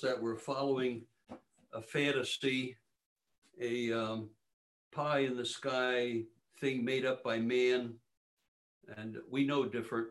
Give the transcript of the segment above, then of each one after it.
that we're following a fantasy, a um, pie in the sky thing made up by man, and we know different.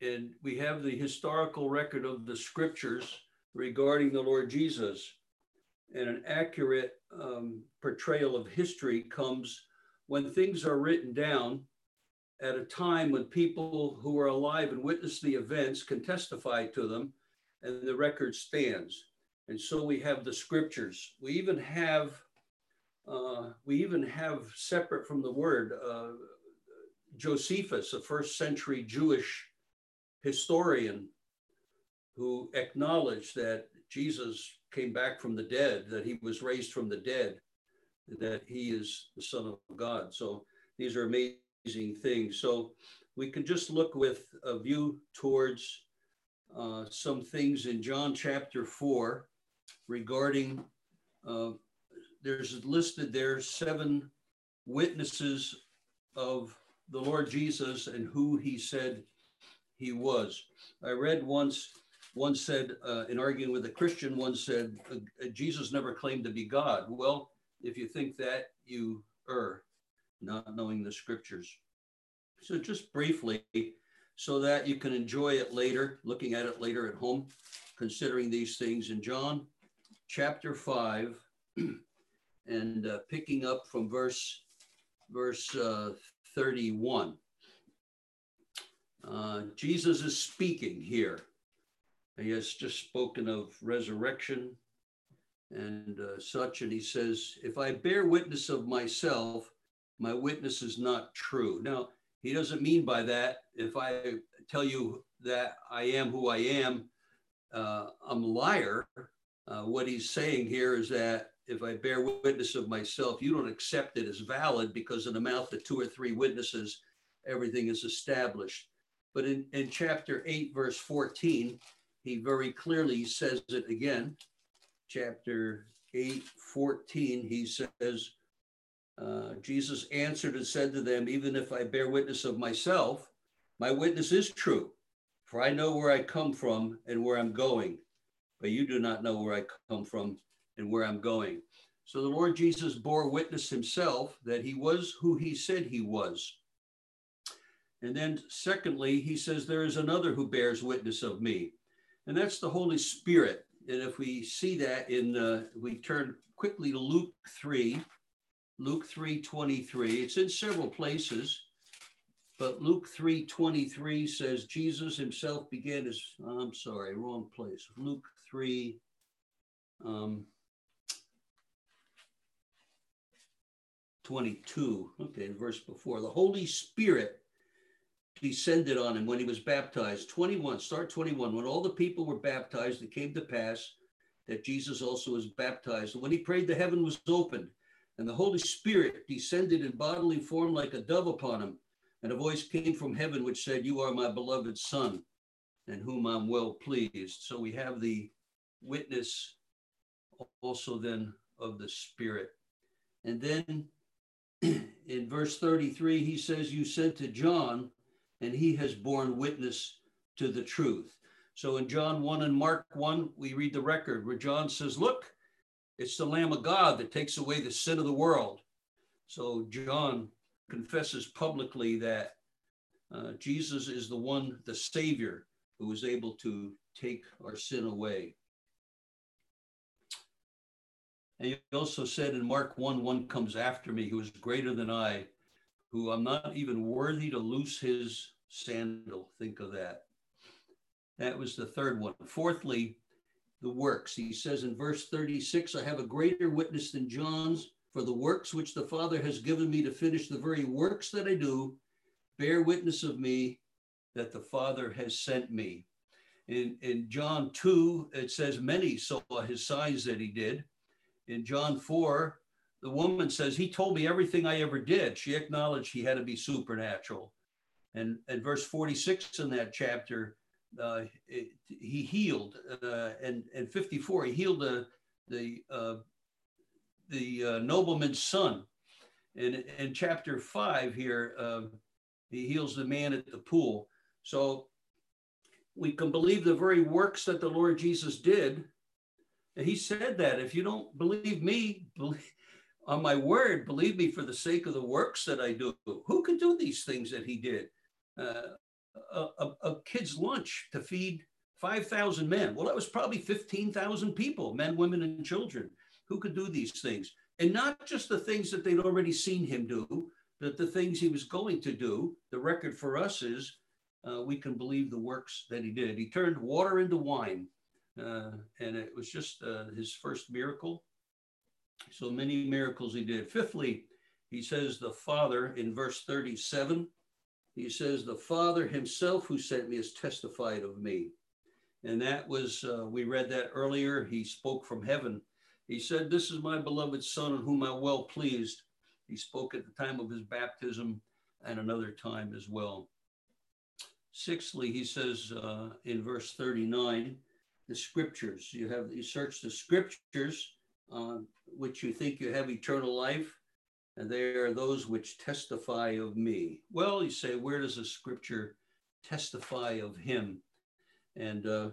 And we have the historical record of the scriptures regarding the Lord Jesus. And an accurate um, portrayal of history comes when things are written down at a time when people who are alive and witness the events can testify to them and the record stands. And so we have the scriptures. We even have, uh, we even have separate from the word, uh, Josephus, a first century Jewish historian who acknowledged that Jesus came back from the dead, that he was raised from the dead, that he is the Son of God. So these are amazing things. So we can just look with a view towards uh, some things in John chapter 4 regarding, uh, there's listed there seven witnesses of the Lord Jesus and who he said he was. I read once, one said, uh, in arguing with a Christian, one said, uh, Jesus never claimed to be God. Well, if you think that, you err, not knowing the scriptures. So, just briefly, so that you can enjoy it later, looking at it later at home, considering these things in John chapter 5 and uh, picking up from verse verse uh, 31. Uh, Jesus is speaking here. He has just spoken of resurrection and uh, such, and he says, If I bear witness of myself, my witness is not true. Now, he doesn't mean by that, if I tell you that I am who I am, uh, I'm a liar. Uh, what he's saying here is that if I bear witness of myself, you don't accept it as valid because in the mouth of two or three witnesses, everything is established. But in, in chapter 8, verse 14, he very clearly says it again. Chapter 8, 14, he says, uh, Jesus answered and said to them, Even if I bear witness of myself, my witness is true, for I know where I come from and where I'm going, but you do not know where I come from and where I'm going. So the Lord Jesus bore witness himself that he was who he said he was. And then, secondly, he says, There is another who bears witness of me, and that's the Holy Spirit. And if we see that in, uh, we turn quickly to Luke 3, Luke 3:23. It's in several places, but Luke 3:23 says Jesus himself began his. I'm sorry, wrong place. Luke 3. Um, 22. Okay, verse before. The Holy Spirit descended on him when he was baptized. 21, start 21. When all the people were baptized, it came to pass that Jesus also was baptized. And when he prayed, the heaven was opened and the Holy Spirit descended in bodily form like a dove upon him. And a voice came from heaven which said, You are my beloved Son, and whom I'm well pleased. So we have the witness also then of the Spirit. And then in verse 33, he says, You sent to John, and he has borne witness to the truth. So in John 1 and Mark 1, we read the record where John says, Look, it's the Lamb of God that takes away the sin of the world. So John confesses publicly that uh, Jesus is the one, the Savior, who is able to take our sin away. And he also said in Mark 1 1 comes after me, who is greater than I, who I'm not even worthy to loose his sandal. Think of that. That was the third one. Fourthly, the works. He says in verse 36, I have a greater witness than John's, for the works which the Father has given me to finish the very works that I do bear witness of me that the Father has sent me. In, in John 2, it says, Many saw his signs that he did. In John 4, the woman says, He told me everything I ever did. She acknowledged he had to be supernatural. And at verse 46 in that chapter, uh, it, he healed, uh, and and 54 he healed the the uh, the uh, nobleman's son. and in chapter five here, um, he heals the man at the pool. So we can believe the very works that the Lord Jesus did And he said that if you don't believe me, believe, on my word, believe me for the sake of the works that I do. Who can do these things that he did? Uh, a, a, kid's lunch to feed 5,000 men. Well, that was probably 15,000 people, men, women, and children, who could do these things. And not just the things that they'd already seen him do, but the things he was going to do. The record for us is uh, we can believe the works that he did. He turned water into wine, uh, and it was just uh, his first miracle. So many miracles he did. Fifthly, he says, the Father in verse 37, he says, The Father himself who sent me has testified of me. And that was, uh, we read that earlier. He spoke from heaven. He said, This is my beloved Son in whom I'm well pleased. He spoke at the time of his baptism and another time as well. Sixthly, he says uh, in verse 39, the scriptures. You have you search the scriptures, uh, which you think you have eternal life, and they are those which testify of me. Well, you say, where does the scripture testify of him? And uh,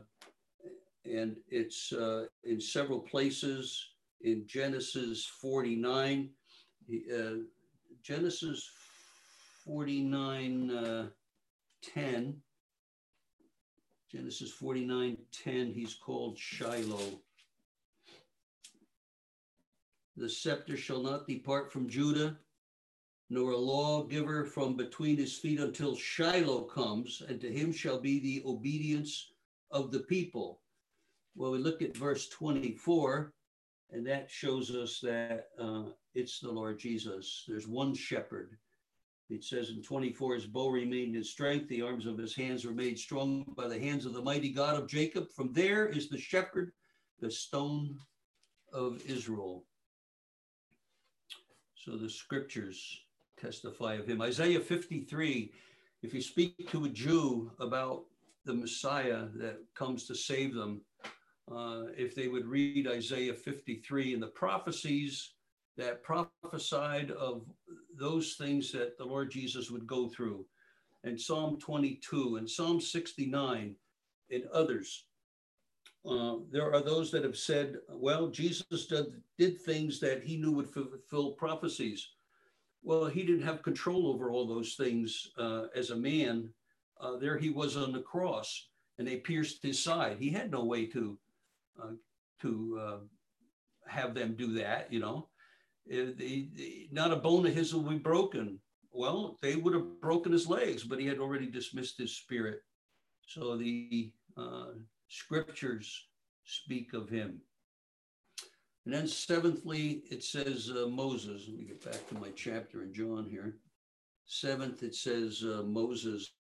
and it's uh, in several places in Genesis 49. Uh, Genesis 49 uh, 10. Genesis 49 10, he's called Shiloh. The scepter shall not depart from Judah, nor a lawgiver from between his feet until Shiloh comes, and to him shall be the obedience of the people. Well, we look at verse 24, and that shows us that uh, it's the Lord Jesus. There's one shepherd. It says in 24, his bow remained in strength, the arms of his hands were made strong by the hands of the mighty God of Jacob. From there is the shepherd, the stone of Israel. So the scriptures testify of him. Isaiah 53, if you speak to a Jew about the Messiah that comes to save them, uh, if they would read Isaiah 53 and the prophecies that prophesied of those things that the Lord Jesus would go through, and Psalm 22 and Psalm 69 and others. Uh, there are those that have said, well, Jesus did, did things that he knew would fulfill prophecies. Well, he didn't have control over all those things uh, as a man. Uh, there he was on the cross, and they pierced his side. He had no way to uh, to uh, have them do that. You know, uh, not a bone of his will be broken. Well, they would have broken his legs, but he had already dismissed his spirit. So the scriptures speak of him. And then seventhly, it says uh, Moses. Let me get back to my chapter in John here. Seventh, it says uh, Moses,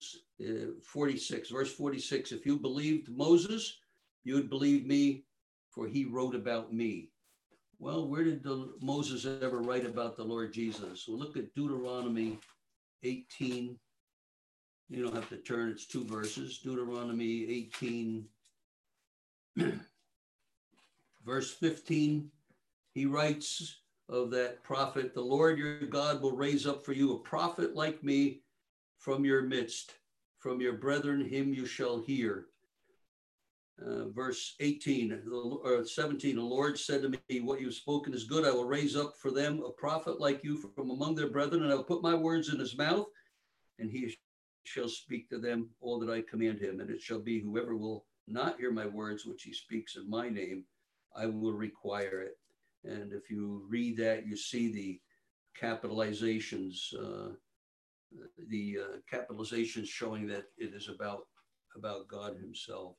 uh, 46, verse 46. If you believed Moses, you would believe me, for he wrote about me. Well, where did the, Moses ever write about the Lord Jesus? Well, look at Deuteronomy 18. You don't have to turn, it's two verses. Deuteronomy 18, verse 15, he writes of that prophet, the Lord your God will raise up for you a prophet like me from your midst. From your brethren, him you shall hear. Uh, verse 18 or 17, the Lord said to me, What you've spoken is good. I will raise up for them a prophet like you from among their brethren, and I will put my words in his mouth, and he shall speak to them all that I command him. And it shall be whoever will not hear my words, which he speaks in my name, I will require it. And if you read that, you see the capitalizations, uh, the uh, capitalizations showing that it is about about God Himself.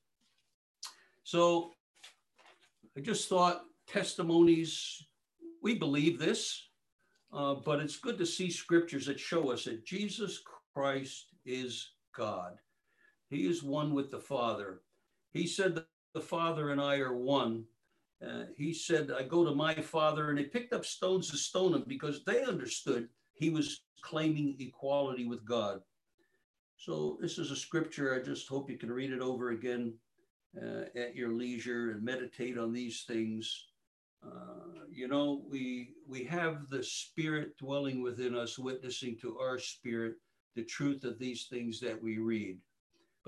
So I just thought testimonies. We believe this, uh, but it's good to see scriptures that show us that Jesus Christ is God. He is one with the Father. He said the Father and I are one. Uh, he said, I go to my Father, and they picked up stones to stone him because they understood he was claiming equality with God. So, this is a scripture. I just hope you can read it over again uh, at your leisure and meditate on these things. Uh, you know, we we have the Spirit dwelling within us, witnessing to our spirit the truth of these things that we read.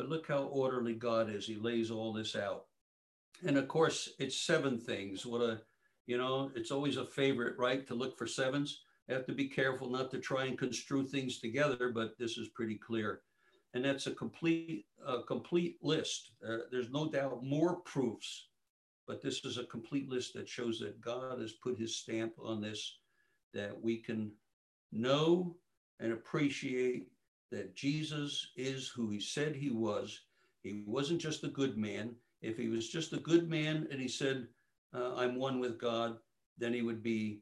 But look how orderly God is. He lays all this out. And of course, it's seven things. What a, you know, it's always a favorite, right? To look for sevens. I have to be careful not to try and construe things together, but this is pretty clear. And that's a complete, a complete list. Uh, there's no doubt more proofs, but this is a complete list that shows that God has put his stamp on this, that we can know and appreciate that Jesus is who he said he was. He wasn't just a good man. If he was just a good man and he said, uh, I'm one with God, then he would be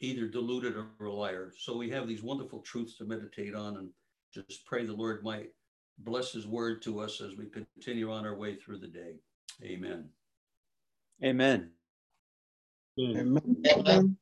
either deluded or a liar. So we have these wonderful truths to meditate on and just pray the Lord might bless his word to us as we continue on our way through the day. Amen. Amen. Amen. Amen.